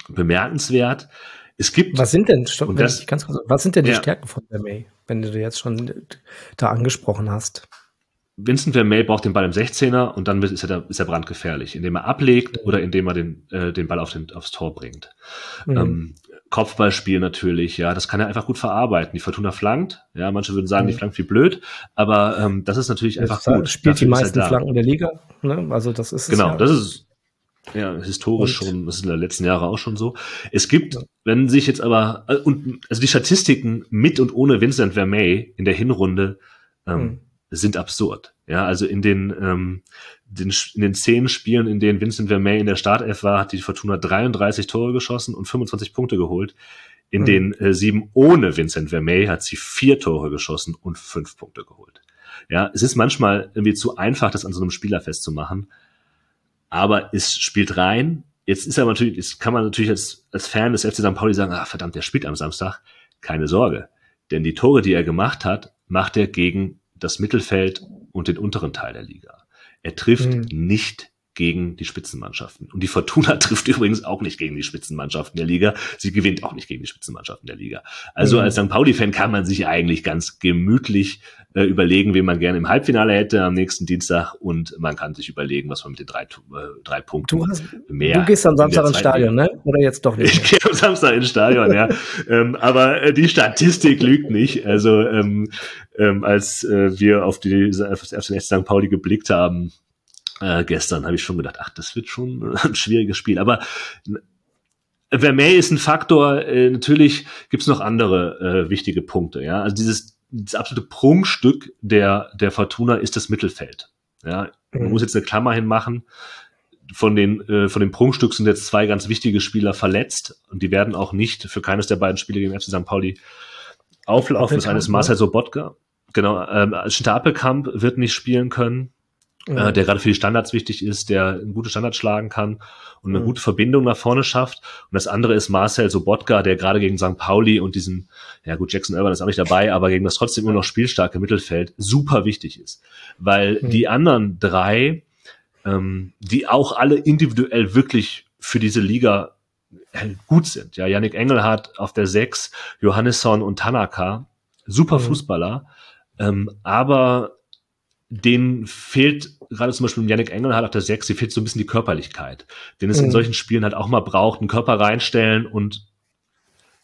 Speaker 2: bemerkenswert. Es gibt.
Speaker 1: Was sind denn, stopp, das, ganz kurz, was sind denn die ja. Stärken von der May, wenn du jetzt schon da angesprochen hast?
Speaker 2: Vincent Vermey braucht den Ball im 16er und dann ist er, ist er brandgefährlich, indem er ablegt oder indem er den, äh, den Ball auf den, aufs Tor bringt. Mhm. Ähm, Kopfballspiel natürlich, ja, das kann er einfach gut verarbeiten. Die Fortuna flankt, ja, manche würden sagen, mhm. die flankt wie blöd, aber ähm, das ist natürlich einfach das gut.
Speaker 1: Spielt Dafür die meisten Flanken der Liga, ne? Also das ist
Speaker 2: genau, ja. das ist ja historisch und? schon, das ist in den letzten Jahren auch schon so. Es gibt, ja. wenn sich jetzt aber äh, und also die Statistiken mit und ohne Vincent Vermey in der Hinrunde ähm, mhm. sind absurd. Ja, also in den, ähm, den, in den zehn Spielen, in denen Vincent Vermey in der Startelf war, hat die Fortuna 33 Tore geschossen und 25 Punkte geholt. In mhm. den äh, sieben ohne Vincent Vermey hat sie vier Tore geschossen und fünf Punkte geholt. Ja, es ist manchmal irgendwie zu einfach, das an so einem Spieler festzumachen. Aber es spielt rein. Jetzt ist er natürlich, jetzt kann man natürlich als, als Fan des FC St. Pauli sagen, ah, verdammt, der spielt am Samstag. Keine Sorge. Denn die Tore, die er gemacht hat, macht er gegen das Mittelfeld und den unteren Teil der Liga. Er trifft mhm. nicht gegen die Spitzenmannschaften. Und die Fortuna trifft übrigens auch nicht gegen die Spitzenmannschaften der Liga. Sie gewinnt auch nicht gegen die Spitzenmannschaften der Liga. Also mhm. als St. Pauli-Fan kann man sich eigentlich ganz gemütlich äh, überlegen, wen man gerne im Halbfinale hätte am nächsten Dienstag und man kann sich überlegen, was man mit den drei, äh, drei Punkten
Speaker 1: du hast, mehr. Du gehst am Samstag ins Stadion, ne? Oder jetzt doch nicht?
Speaker 2: Ich gehe am Samstag ins Stadion, ja. ähm, aber äh, die Statistik lügt nicht. Also ähm, ähm, als äh, wir auf, die, auf den St. Pauli geblickt haben, äh, gestern habe ich schon gedacht, ach, das wird schon ein schwieriges Spiel. Aber Vermeer ist ein Faktor. Äh, natürlich gibt's noch andere äh, wichtige Punkte. Ja, also dieses, dieses absolute Prunkstück der der Fortuna ist das Mittelfeld. Ja, man mhm. muss jetzt eine Klammer hinmachen. Von den äh, von dem Prunkstück sind jetzt zwei ganz wichtige Spieler verletzt und die werden auch nicht für keines der beiden Spiele gegen FC St. Pauli auflaufen. Das eine ist Marcel ne? Sobotka. Genau, ähm, Stapelkamp wird nicht spielen können äh, der gerade für die Standards wichtig ist, der ein gutes Standard schlagen kann und eine mhm. gute Verbindung nach vorne schafft. Und das andere ist Marcel Sobotka, der gerade gegen St. Pauli und diesen, ja gut, Jackson Irvine ist auch nicht dabei, aber gegen das trotzdem immer noch spielstarke Mittelfeld super wichtig ist. Weil mhm. die anderen drei, ähm, die auch alle individuell wirklich für diese Liga äh, gut sind. Ja, Yannick Engelhardt auf der 6, Johannesson und Tanaka, super mhm. Fußballer, ähm, aber denen fehlt gerade zum Beispiel Yannick Engelhardt auf der 6, die fehlt so ein bisschen die Körperlichkeit, den es mhm. in solchen Spielen halt auch mal braucht, einen Körper reinstellen und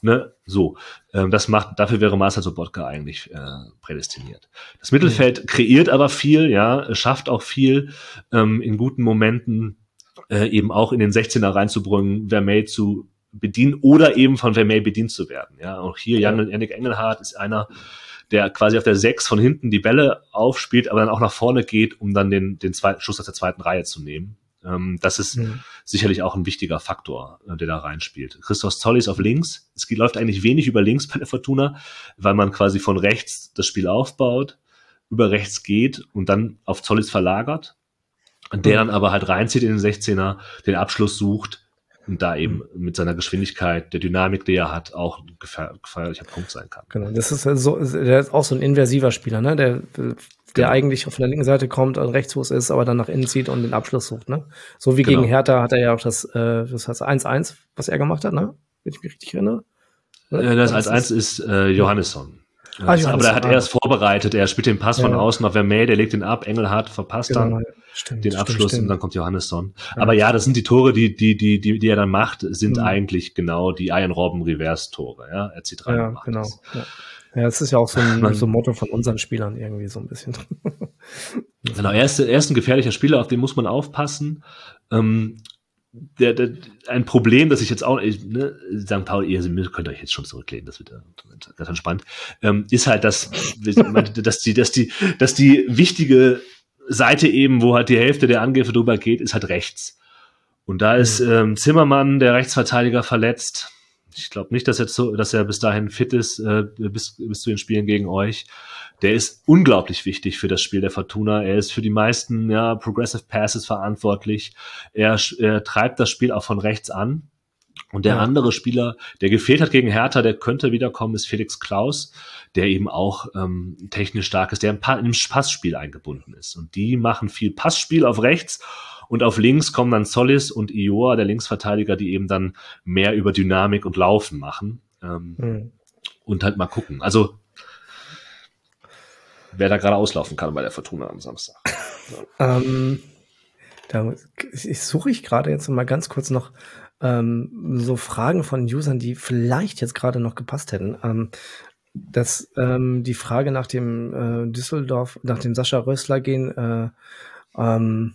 Speaker 2: ne, so. Ähm, das macht, dafür wäre Marcel Sobotka eigentlich äh, prädestiniert. Das Mittelfeld mhm. kreiert aber viel, ja, schafft auch viel ähm, in guten Momenten äh, eben auch in den 16er reinzubringen, Vermey zu bedienen oder eben von Vermey bedient zu werden. Ja, auch hier. Yannick Engelhardt ist einer, der quasi auf der Sechs von hinten die Bälle aufspielt, aber dann auch nach vorne geht, um dann den, den zweiten Schuss aus der zweiten Reihe zu nehmen. Ähm, das ist mhm. sicherlich auch ein wichtiger Faktor, äh, der da reinspielt. Christos Zollis auf links. Es läuft eigentlich wenig über links bei der Fortuna, weil man quasi von rechts das Spiel aufbaut, über rechts geht und dann auf Zollis verlagert. Der mhm. dann aber halt reinzieht in den 16er, den Abschluss sucht und da eben mit seiner Geschwindigkeit, der Dynamik, die er hat, auch ein gefährlicher Punkt sein kann.
Speaker 1: Genau, das ist so, der ist auch so ein inversiver Spieler, ne? Der, der genau. eigentlich auf der linken Seite kommt und Rechtsfuß ist, aber dann nach innen zieht und den Abschluss sucht, ne? So wie genau. gegen Hertha hat er ja auch das, äh, das heißt 1-1, was er gemacht hat, ne? Wenn ich mich richtig erinnere.
Speaker 2: Äh, das 1-1 ist äh, Johannesson. Ah, aber da hat er es vorbereitet. Er spielt den Pass ja. von außen auf Vermeer, der legt den ab. Engelhardt verpasst genau, dann stimmt, den Abschluss stimmt, und dann kommt Johannesson. Ja. Aber ja, das sind die Tore, die, die, die, die, die er dann macht, sind mhm. eigentlich genau die Iron Robben Reverse Tore. Ja, er zieht rein.
Speaker 1: Ja, genau. Ja. Ja, das ist ja auch so ein, Man, so ein Motto von unseren Spielern irgendwie so ein bisschen.
Speaker 2: genau, er ist, er ist ein gefährlicher Spieler, auf den muss man aufpassen. Ähm, der, der, ein Problem, das ich jetzt auch, ne, St. Pauli, ihr könnt euch jetzt schon zurücklehnen, das wird ganz entspannt, ähm, ist halt, dass, dass die, dass die, dass die wichtige Seite eben, wo halt die Hälfte der Angriffe drüber geht, ist halt rechts. Und da ist mhm. ähm, Zimmermann, der Rechtsverteidiger, verletzt. Ich glaube nicht, dass er, so, dass er bis dahin fit ist, äh, bis, bis zu den Spielen gegen euch der ist unglaublich wichtig für das Spiel der Fortuna. Er ist für die meisten ja, Progressive Passes verantwortlich. Er, er treibt das Spiel auch von rechts an. Und der ja. andere Spieler, der gefehlt hat gegen Hertha, der könnte wiederkommen, ist Felix Klaus, der eben auch ähm, technisch stark ist, der im, pa im Passspiel eingebunden ist. Und die machen viel Passspiel auf rechts und auf links kommen dann Solis und Ioa, der Linksverteidiger, die eben dann mehr über Dynamik und Laufen machen. Ähm, mhm. Und halt mal gucken. Also wer da gerade auslaufen kann bei der Fortuna am Samstag.
Speaker 1: ähm, da ich, suche ich gerade jetzt mal ganz kurz noch ähm, so Fragen von Usern, die vielleicht jetzt gerade noch gepasst hätten. Ähm, dass ähm, die Frage nach dem äh, Düsseldorf, nach dem Sascha Rössler gehen, äh, ähm,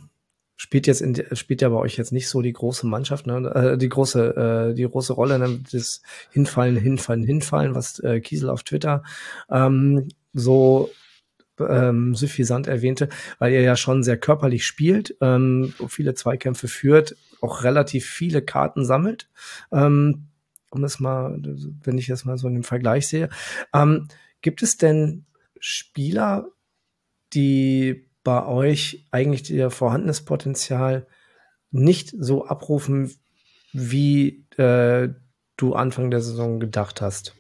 Speaker 1: spielt jetzt in, spielt ja bei euch jetzt nicht so die große Mannschaft, ne? äh, die große äh, die große Rolle, ne? das Hinfallen, Hinfallen, Hinfallen, was äh, Kiesel auf Twitter ähm, so ähm, suffisant erwähnte, weil er ja schon sehr körperlich spielt, ähm, viele Zweikämpfe führt, auch relativ viele Karten sammelt. Ähm, um das mal, wenn ich das mal so in dem Vergleich sehe. Ähm, gibt es denn Spieler, die bei euch eigentlich ihr vorhandenes Potenzial nicht so abrufen, wie äh, du Anfang der Saison gedacht hast?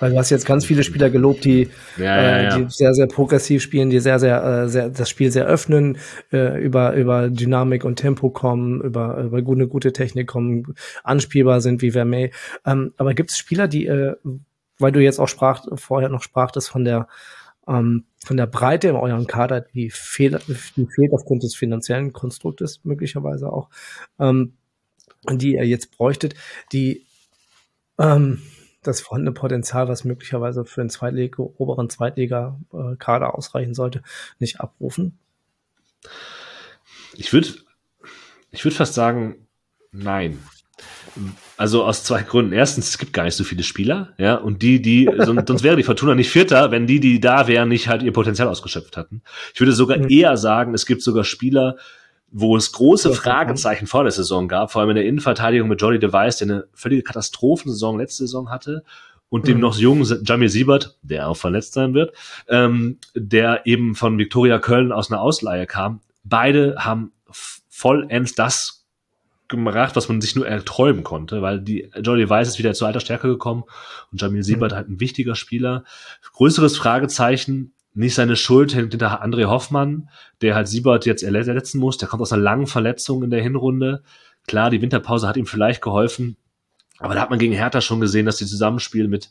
Speaker 1: Weil du hast jetzt ganz viele Spieler gelobt, die, ja, ja, ja. Äh, die sehr, sehr progressiv spielen, die sehr, sehr, äh, sehr das Spiel sehr öffnen, äh, über, über Dynamik und Tempo kommen, über, über gute, gute Technik kommen, anspielbar sind wie Vermey. Ähm, aber gibt es Spieler, die, weil du jetzt auch sprach, vorher noch sprachtest von der ähm, von der Breite in eurem Kader, die, fehl, die fehlt aufgrund des finanziellen Konstruktes möglicherweise auch, ähm, die ihr jetzt bräuchtet, die ähm, das vorhandene Potenzial, was möglicherweise für einen Zweitliga, oberen Zweitliga-Kader äh, ausreichen sollte, nicht abrufen?
Speaker 2: Ich würde ich würde fast sagen, nein. Also aus zwei Gründen. Erstens, es gibt gar nicht so viele Spieler, ja, und die, die, sonst, sonst wäre die Fortuna nicht Vierter, wenn die, die da wären, nicht halt ihr Potenzial ausgeschöpft hatten. Ich würde sogar mhm. eher sagen, es gibt sogar Spieler, wo es große Fragezeichen vor der Saison gab, vor allem in der Innenverteidigung mit Jolly Device, der eine völlige Katastrophensaison letzte Saison hatte, und dem mhm. noch jungen Jamie Siebert, der auch verletzt sein wird, ähm, der eben von Viktoria Köln aus einer Ausleihe kam. Beide haben vollends das gemacht, was man sich nur erträumen konnte, weil die Jolly Weiss ist wieder zu alter Stärke gekommen und Jamil Siebert mhm. halt ein wichtiger Spieler. Größeres Fragezeichen, nicht seine Schuld hinter André Hoffmann, der halt Siebert jetzt ersetzen muss. Der kommt aus einer langen Verletzung in der Hinrunde. Klar, die Winterpause hat ihm vielleicht geholfen, aber da hat man gegen Hertha schon gesehen, dass die Zusammenspiel mit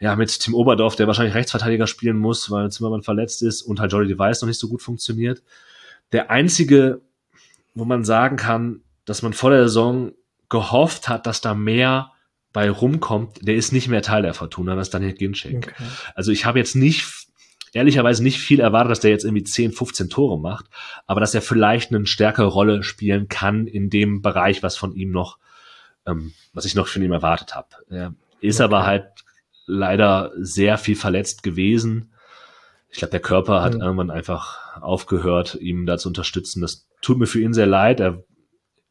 Speaker 2: ja, mit Tim Oberdorf, der wahrscheinlich Rechtsverteidiger spielen muss, weil Zimmermann verletzt ist und halt Jolly Device noch nicht so gut funktioniert. Der einzige, wo man sagen kann, dass man vor der Saison gehofft hat, dass da mehr bei rumkommt, der ist nicht mehr Teil der Fortuna, das ist Daniel Ginczek. Okay. Also ich habe jetzt nicht, ehrlicherweise nicht viel erwartet, dass der jetzt irgendwie 10, 15 Tore macht, aber dass er vielleicht eine stärkere Rolle spielen kann in dem Bereich, was von ihm noch, ähm, was ich noch von ihm erwartet habe. Er ist okay. aber halt leider sehr viel verletzt gewesen. Ich glaube, der Körper hat mhm. irgendwann einfach aufgehört, ihm da zu unterstützen. Das tut mir für ihn sehr leid. Er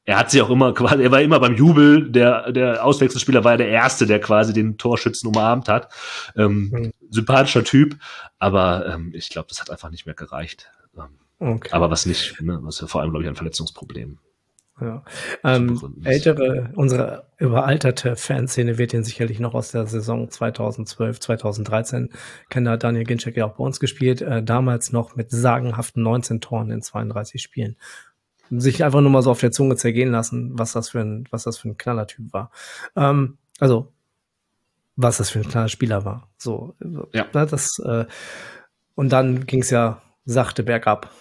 Speaker 2: er hat sich auch immer quasi, er war immer beim Jubel, der, der Auswechselspieler war ja der Erste, der quasi den Torschützen umarmt hat. Ähm, mhm. Sympathischer Typ, aber ähm, ich glaube, das hat einfach nicht mehr gereicht. Ähm, okay. Aber was nicht, ne, was ja vor allem, glaube ich, ein Verletzungsproblem.
Speaker 1: Ja. Ähm, ältere, unsere überalterte Fanszene wird ihn sicherlich noch aus der Saison 2012, 2013 kennen. Da Daniel Ginczek ja auch bei uns gespielt. Äh, damals noch mit sagenhaften 19 Toren in 32 Spielen sich einfach nur mal so auf der Zunge zergehen lassen, was das für ein, was das für ein Knallertyp war. Ähm, also, was das für ein knaller Spieler war. So, ja. Ne, das, äh, und dann ging es ja sachte bergab.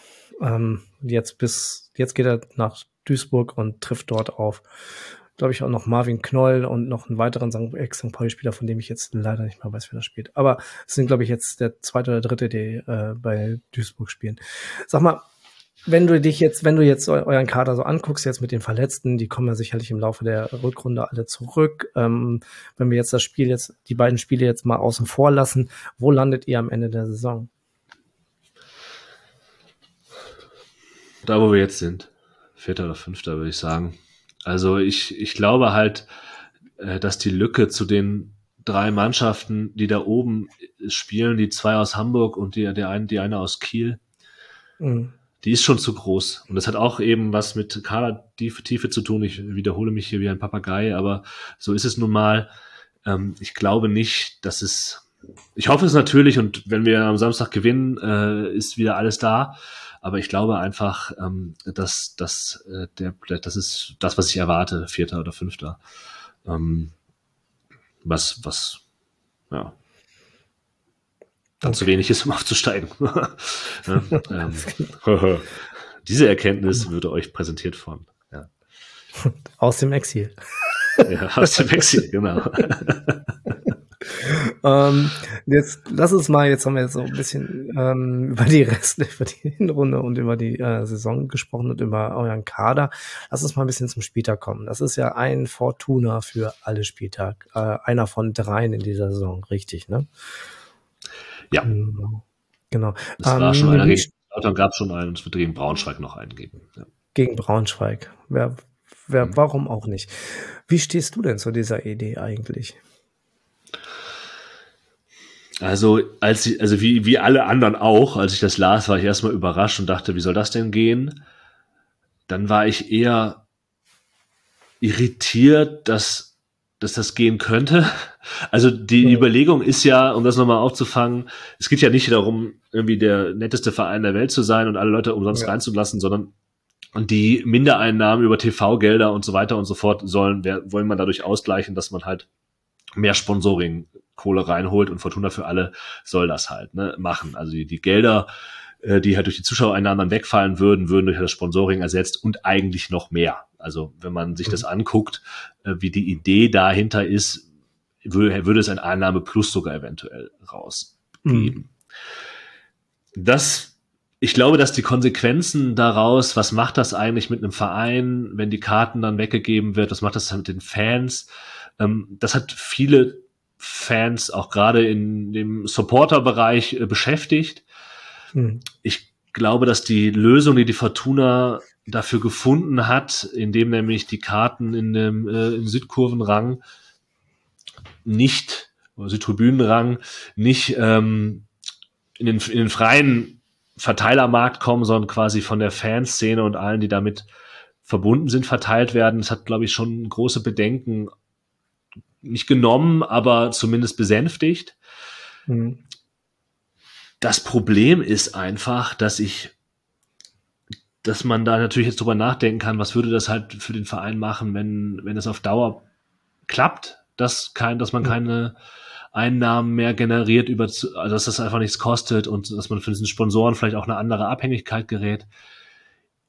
Speaker 1: Ähm, jetzt bis, jetzt geht er nach Duisburg und trifft dort auf, glaube ich, auch noch Marvin Knoll und noch einen weiteren Ex-St. Pauli-Spieler, von dem ich jetzt leider nicht mehr weiß, wer da spielt. Aber es sind, glaube ich, jetzt der zweite oder dritte, die äh, bei Duisburg spielen. Sag mal, wenn du dich jetzt, wenn du jetzt euren Kader so anguckst, jetzt mit den Verletzten, die kommen ja sicherlich im Laufe der Rückrunde alle zurück. Ähm, wenn wir jetzt das Spiel jetzt, die beiden Spiele jetzt mal außen vor lassen, wo landet ihr am Ende der Saison?
Speaker 2: Da, wo wir jetzt sind. Vierter oder fünfter, würde ich sagen. Also ich, ich glaube halt, äh, dass die Lücke zu den drei Mannschaften, die da oben spielen, die zwei aus Hamburg und die, der eine, die eine aus Kiel, mhm die ist schon zu groß. Und das hat auch eben was mit Kadertiefe zu tun. Ich wiederhole mich hier wie ein Papagei, aber so ist es nun mal. Ähm, ich glaube nicht, dass es. Ich hoffe es natürlich und wenn wir am Samstag gewinnen, äh, ist wieder alles da. Aber ich glaube einfach, ähm, dass, dass äh, der, das ist das, was ich erwarte, Vierter oder Fünfter. Ähm, was, was, ja, dann okay. zu wenig ist, um aufzusteigen. ja, ähm, diese Erkenntnis würde euch präsentiert von. Ja.
Speaker 1: Aus dem Exil.
Speaker 2: ja, aus dem Exil, genau.
Speaker 1: ähm, jetzt lass uns mal, jetzt haben wir jetzt so ein bisschen ähm, über die Reste, über die Hinrunde und über die äh, Saison gesprochen und über euren Kader. Lass uns mal ein bisschen zum Spieltag kommen. Das ist ja ein Fortuna für alle Spieltag. Äh, einer von dreien in dieser Saison, richtig, ne?
Speaker 2: Ja.
Speaker 1: Genau. genau.
Speaker 2: Es war schon einer gegen Lautern gab es schon einen und es wird gegen Braunschweig noch einen geben. Ja.
Speaker 1: Gegen Braunschweig. Wer, wer, mhm. Warum auch nicht? Wie stehst du denn zu dieser Idee eigentlich?
Speaker 2: Also, als ich, also wie, wie alle anderen auch, als ich das las, war ich erstmal überrascht und dachte, wie soll das denn gehen? Dann war ich eher irritiert, dass, dass das gehen könnte. Also die ja. Überlegung ist ja, um das nochmal aufzufangen, es geht ja nicht darum, irgendwie der netteste Verein der Welt zu sein und alle Leute umsonst ja. reinzulassen, sondern die Mindereinnahmen über TV-Gelder und so weiter und so fort sollen, wollen man dadurch ausgleichen, dass man halt mehr Sponsoring Kohle reinholt und Fortuna für alle soll das halt ne, machen. Also die, die Gelder, äh, die halt durch die Zuschauereinnahmen dann wegfallen würden, würden durch das Sponsoring ersetzt und eigentlich noch mehr. Also wenn man sich mhm. das anguckt, äh, wie die Idee dahinter ist, würde, würde es ein Einnahme plus sogar eventuell rausgeben. Mhm. Das ich glaube, dass die Konsequenzen daraus, was macht das eigentlich mit einem Verein, wenn die Karten dann weggegeben wird, was macht das mit den Fans, ähm, das hat viele Fans auch gerade in dem Supporter-Bereich äh, beschäftigt. Mhm. Ich glaube, dass die Lösung, die die Fortuna dafür gefunden hat, indem nämlich die Karten in dem äh, im Südkurvenrang nicht, oder Südtribünenrang, nicht ähm, in, den, in den freien Verteilermarkt kommen, sondern quasi von der Fanszene und allen, die damit verbunden sind, verteilt werden. Das hat, glaube ich, schon große Bedenken nicht genommen, aber zumindest besänftigt. Mhm. Das Problem ist einfach, dass ich, dass man da natürlich jetzt drüber nachdenken kann, was würde das halt für den Verein machen, wenn, wenn es auf Dauer klappt, dass kein, dass man keine Einnahmen mehr generiert über, also dass das einfach nichts kostet und dass man für diesen Sponsoren vielleicht auch eine andere Abhängigkeit gerät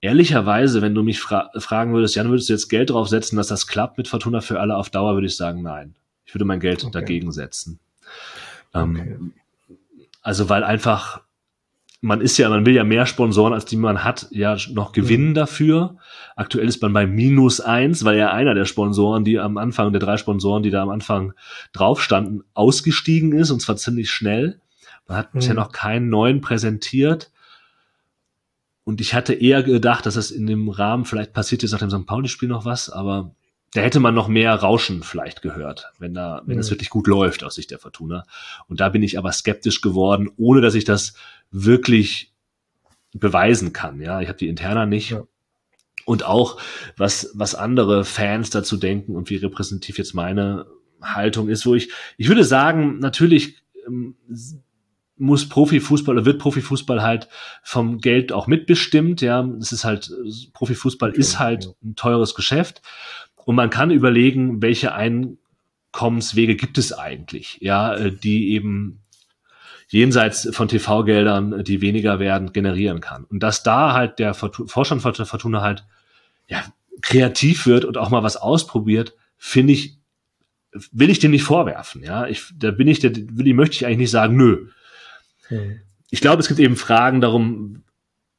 Speaker 2: ehrlicherweise, wenn du mich fra fragen würdest, Jan, würdest du jetzt Geld draufsetzen, dass das klappt mit Fortuna für alle auf Dauer, würde ich sagen, nein. Ich würde mein Geld okay. dagegen setzen. Ähm, okay. Also, weil einfach, man ist ja, man will ja mehr Sponsoren, als die man hat, ja noch gewinnen mhm. dafür. Aktuell ist man bei minus eins, weil ja einer der Sponsoren, die am Anfang, der drei Sponsoren, die da am Anfang drauf standen, ausgestiegen ist, und zwar ziemlich schnell. Man hat mhm. bisher noch keinen neuen präsentiert. Und ich hatte eher gedacht, dass es in dem Rahmen vielleicht passiert ist nach dem St. Pauli-Spiel noch was, aber da hätte man noch mehr Rauschen vielleicht gehört, wenn da, wenn es mhm. wirklich gut läuft aus Sicht der Fortuna. Und da bin ich aber skeptisch geworden, ohne dass ich das wirklich beweisen kann. Ja, ich habe die Interna nicht. Ja. Und auch, was, was andere Fans dazu denken und wie repräsentativ jetzt meine Haltung ist, wo ich, ich würde sagen, natürlich ähm, muss Profifußball oder wird Profifußball halt vom Geld auch mitbestimmt. Ja, es ist halt, Profifußball okay, ist halt ein teures Geschäft. Und man kann überlegen, welche Einkommenswege gibt es eigentlich, ja, äh, die eben jenseits von TV-Geldern, die weniger werden, generieren kann. Und dass da halt der Vorstand von Fortuna halt, ja, kreativ wird und auch mal was ausprobiert, finde ich, will ich dem nicht vorwerfen, ja. Ich, da bin ich, da will ich, möchte ich eigentlich nicht sagen, nö, hm. Ich glaube, es gibt eben Fragen darum,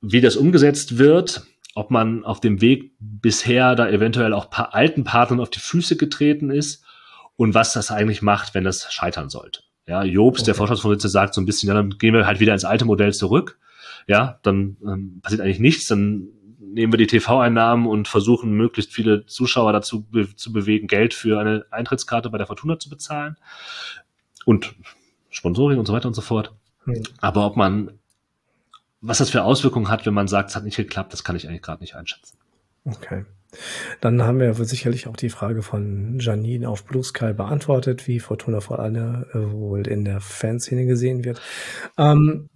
Speaker 2: wie das umgesetzt wird, ob man auf dem Weg bisher da eventuell auch paar alten Partnern auf die Füße getreten ist und was das eigentlich macht, wenn das scheitern sollte. Ja, Jobs, okay. der Vorstandsvorsitzende, sagt so ein bisschen, ja, dann gehen wir halt wieder ins alte Modell zurück. Ja, dann ähm, passiert eigentlich nichts, dann nehmen wir die TV-Einnahmen und versuchen, möglichst viele Zuschauer dazu be zu bewegen, Geld für eine Eintrittskarte bei der Fortuna zu bezahlen und Sponsoring und so weiter und so fort. Mhm. Aber ob man, was das für Auswirkungen hat, wenn man sagt, es hat nicht geklappt, das kann ich eigentlich gerade nicht einschätzen.
Speaker 1: Okay. Dann haben wir sicherlich auch die Frage von Janine auf Blue Sky beantwortet, wie Fortuna vor allem äh, wohl in der Fanszene gesehen wird. Ähm,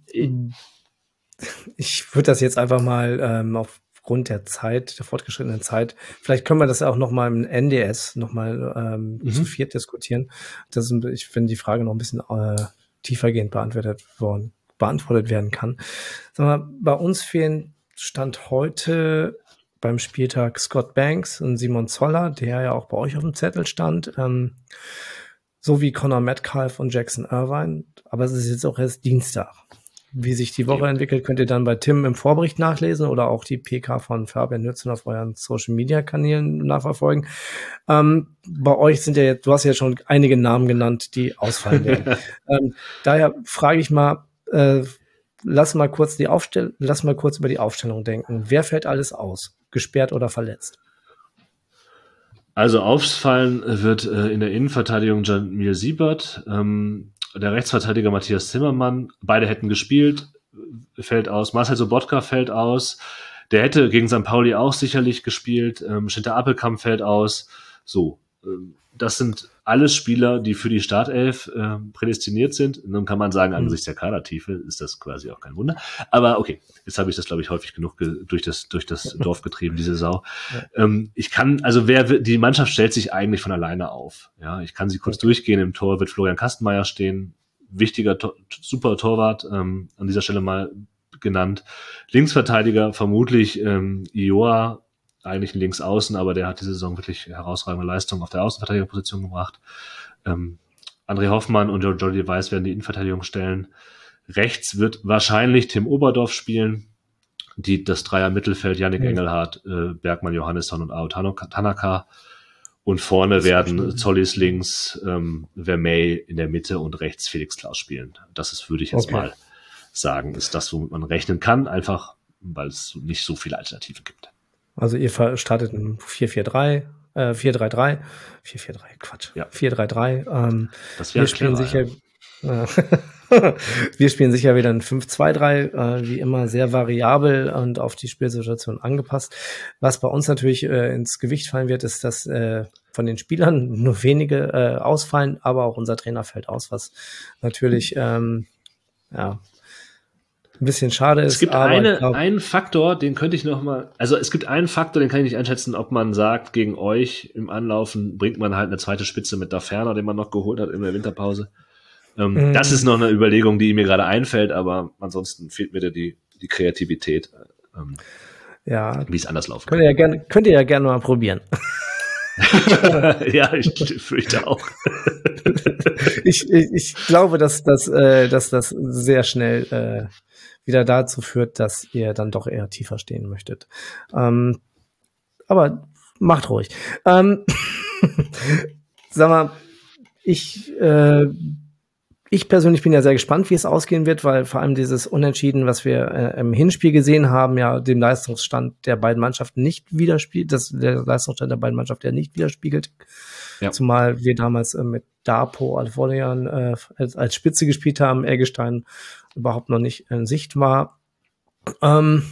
Speaker 1: ich würde das jetzt einfach mal ähm, aufgrund der Zeit, der fortgeschrittenen Zeit, vielleicht können wir das auch noch mal im NDS noch mal ähm, mhm. zu viert diskutieren. Das ist, ich finde die Frage noch ein bisschen äh, tiefergehend beantwortet worden, beantwortet werden kann. Sag mal, bei uns fehlen Stand heute beim Spieltag Scott Banks und Simon Zoller, der ja auch bei euch auf dem Zettel stand, ähm, sowie Connor Metcalf und Jackson Irvine. Aber es ist jetzt auch erst Dienstag. Wie sich die Woche entwickelt, könnt ihr dann bei Tim im Vorbericht nachlesen oder auch die PK von Fabian Nützen auf euren Social Media Kanälen nachverfolgen. Ähm, bei euch sind ja jetzt, du hast ja schon einige Namen genannt, die ausfallen werden. ähm, daher frage ich mal, äh, lass mal kurz die Aufstell lass mal kurz über die Aufstellung denken. Wer fällt alles aus? Gesperrt oder verletzt?
Speaker 2: Also aufsfallen wird äh, in der Innenverteidigung Jamil Siebert. Ähm, der Rechtsverteidiger Matthias Zimmermann, beide hätten gespielt, fällt aus. Marcel Sobotka fällt aus. Der hätte gegen St. Pauli auch sicherlich gespielt. Ähm, Schinter Appelkamp fällt aus. So. Ähm, das sind alles Spieler, die für die Startelf äh, prädestiniert sind. Und dann kann man sagen, mhm. angesichts der Kadertiefe ist das quasi auch kein Wunder. Aber okay, jetzt habe ich das, glaube ich, häufig genug durch das, durch das Dorf getrieben, diese Sau. Ja. Ähm, ich kann, also wer die Mannschaft stellt sich eigentlich von alleine auf. Ja, ich kann sie kurz okay. durchgehen. Im Tor wird Florian Kastenmeier stehen. Wichtiger, super Torwart, ähm, an dieser Stelle mal genannt. Linksverteidiger vermutlich ähm, Ioa eigentlich ein Linksaußen, aber der hat diese Saison wirklich herausragende Leistung auf der Außenverteidigerposition gebracht. Ähm, André Hoffmann und Jordi Weiß werden die Innenverteidigung stellen. Rechts wird wahrscheinlich Tim Oberdorf spielen. Die, das Dreier Mittelfeld, Yannick mhm. Engelhardt, äh, Bergmann Johannesson und Ao Tanaka. Und vorne werden Zollis links, ähm, Vermey in der Mitte und rechts Felix Klaus spielen. Das ist, würde ich jetzt okay. mal sagen, ist das, womit man rechnen kann, einfach weil es nicht so viele Alternativen gibt.
Speaker 1: Also ihr startet ein 4-4-3, äh, 4-3-3, 4-4-3, Quatsch, ja. 4-3-3. Ähm, das wir spielen sicher, ja. wir spielen sicher wieder ein 5-2-3, äh, wie immer sehr variabel und auf die Spielsituation angepasst. Was bei uns natürlich äh, ins Gewicht fallen wird, ist, dass äh, von den Spielern nur wenige äh, ausfallen, aber auch unser Trainer fällt aus, was natürlich ähm, ja, ein bisschen schade ist.
Speaker 2: Es gibt eine, glaub, einen Faktor, den könnte ich noch mal, also es gibt einen Faktor, den kann ich nicht einschätzen, ob man sagt, gegen euch im Anlaufen bringt man halt eine zweite Spitze mit Daferner, den man noch geholt hat in der Winterpause. Ähm, mm. Das ist noch eine Überlegung, die mir gerade einfällt, aber ansonsten fehlt mir da die, die Kreativität, ähm,
Speaker 1: ja,
Speaker 2: wie es anders laufen
Speaker 1: könnt kann. Ihr ja gern, könnt ihr ja gerne mal probieren.
Speaker 2: ja, ich fürchte auch.
Speaker 1: ich, ich, ich glaube, dass, dass, äh, dass das sehr schnell äh, wieder dazu führt, dass ihr dann doch eher tiefer stehen möchtet. Ähm, aber macht ruhig. Ähm, sag mal, ich, äh, ich persönlich bin ja sehr gespannt, wie es ausgehen wird, weil vor allem dieses Unentschieden, was wir äh, im Hinspiel gesehen haben, ja den Leistungsstand der beiden Mannschaften nicht widerspiegelt, das der Leistungsstand der beiden Mannschaften ja nicht widerspiegelt. Ja. Zumal wir damals äh, mit Dapo Alforian äh, als, als Spitze gespielt haben, Eggestein überhaupt noch nicht in Sicht war. Ähm,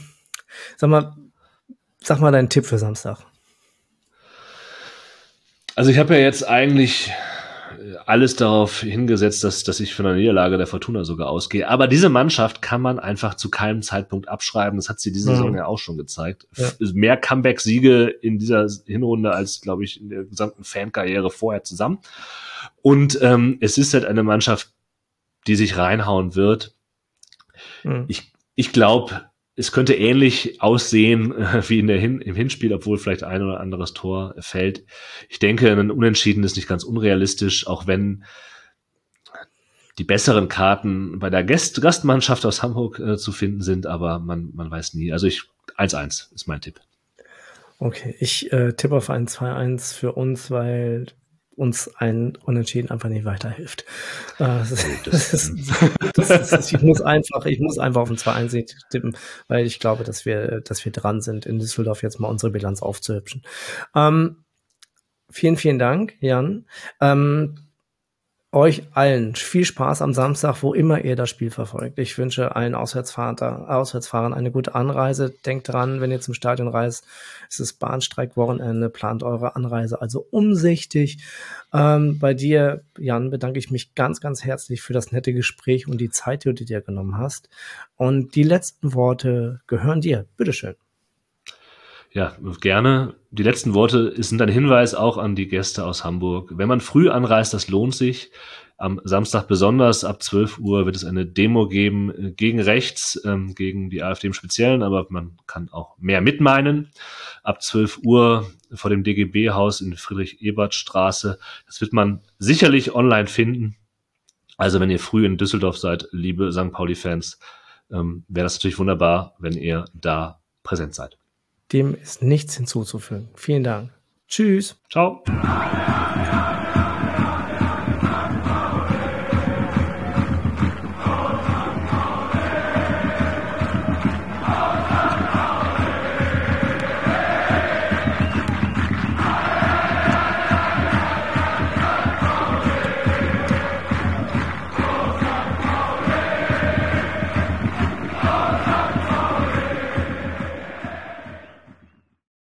Speaker 1: sag mal, sag mal deinen Tipp für Samstag.
Speaker 2: Also ich habe ja jetzt eigentlich alles darauf hingesetzt, dass, dass ich von der Niederlage der Fortuna sogar ausgehe. Aber diese Mannschaft kann man einfach zu keinem Zeitpunkt abschreiben. Das hat sie diese mhm. Saison ja auch schon gezeigt. Ja. Mehr Comeback-Siege in dieser Hinrunde als, glaube ich, in der gesamten Fankarriere vorher zusammen. Und ähm, es ist halt eine Mannschaft, die sich reinhauen wird. Mhm. Ich, ich glaube, es könnte ähnlich aussehen wie in der Hin im Hinspiel, obwohl vielleicht ein oder anderes Tor fällt. Ich denke, ein Unentschieden ist nicht ganz unrealistisch, auch wenn die besseren Karten bei der Gast Gastmannschaft aus Hamburg äh, zu finden sind, aber man, man weiß nie. Also ich 1-1 ist mein Tipp.
Speaker 1: Okay, ich äh, tippe auf ein 2-1 für uns, weil uns ein Unentschieden einfach nicht weiterhilft. Äh, das, das, das, ich muss einfach, ich muss einfach auf ein 2-1 tippen, weil ich glaube, dass wir, dass wir dran sind, in Düsseldorf jetzt mal unsere Bilanz aufzuhübschen. Ähm, vielen, vielen Dank, Jan. Ähm, euch allen viel Spaß am Samstag, wo immer ihr das Spiel verfolgt. Ich wünsche allen Auswärtsfahrer, Auswärtsfahrern eine gute Anreise. Denkt dran, wenn ihr zum Stadion reist, es ist Bahnstreik-Wochenende, plant eure Anreise also umsichtig. Ähm, bei dir, Jan, bedanke ich mich ganz, ganz herzlich für das nette Gespräch und die Zeit, die du dir genommen hast. Und die letzten Worte gehören dir. Bitteschön.
Speaker 2: Ja, gerne. Die letzten Worte sind ein Hinweis auch an die Gäste aus Hamburg. Wenn man früh anreist, das lohnt sich. Am Samstag besonders ab 12 Uhr wird es eine Demo geben äh, gegen rechts, ähm, gegen die AfD im Speziellen, aber man kann auch mehr mitmeinen. Ab 12 Uhr vor dem DGB-Haus in Friedrich-Ebert-Straße. Das wird man sicherlich online finden. Also wenn ihr früh in Düsseldorf seid, liebe St. Pauli-Fans, ähm, wäre das natürlich wunderbar, wenn ihr da präsent seid.
Speaker 1: Dem ist nichts hinzuzufügen. Vielen Dank. Tschüss.
Speaker 2: Ciao.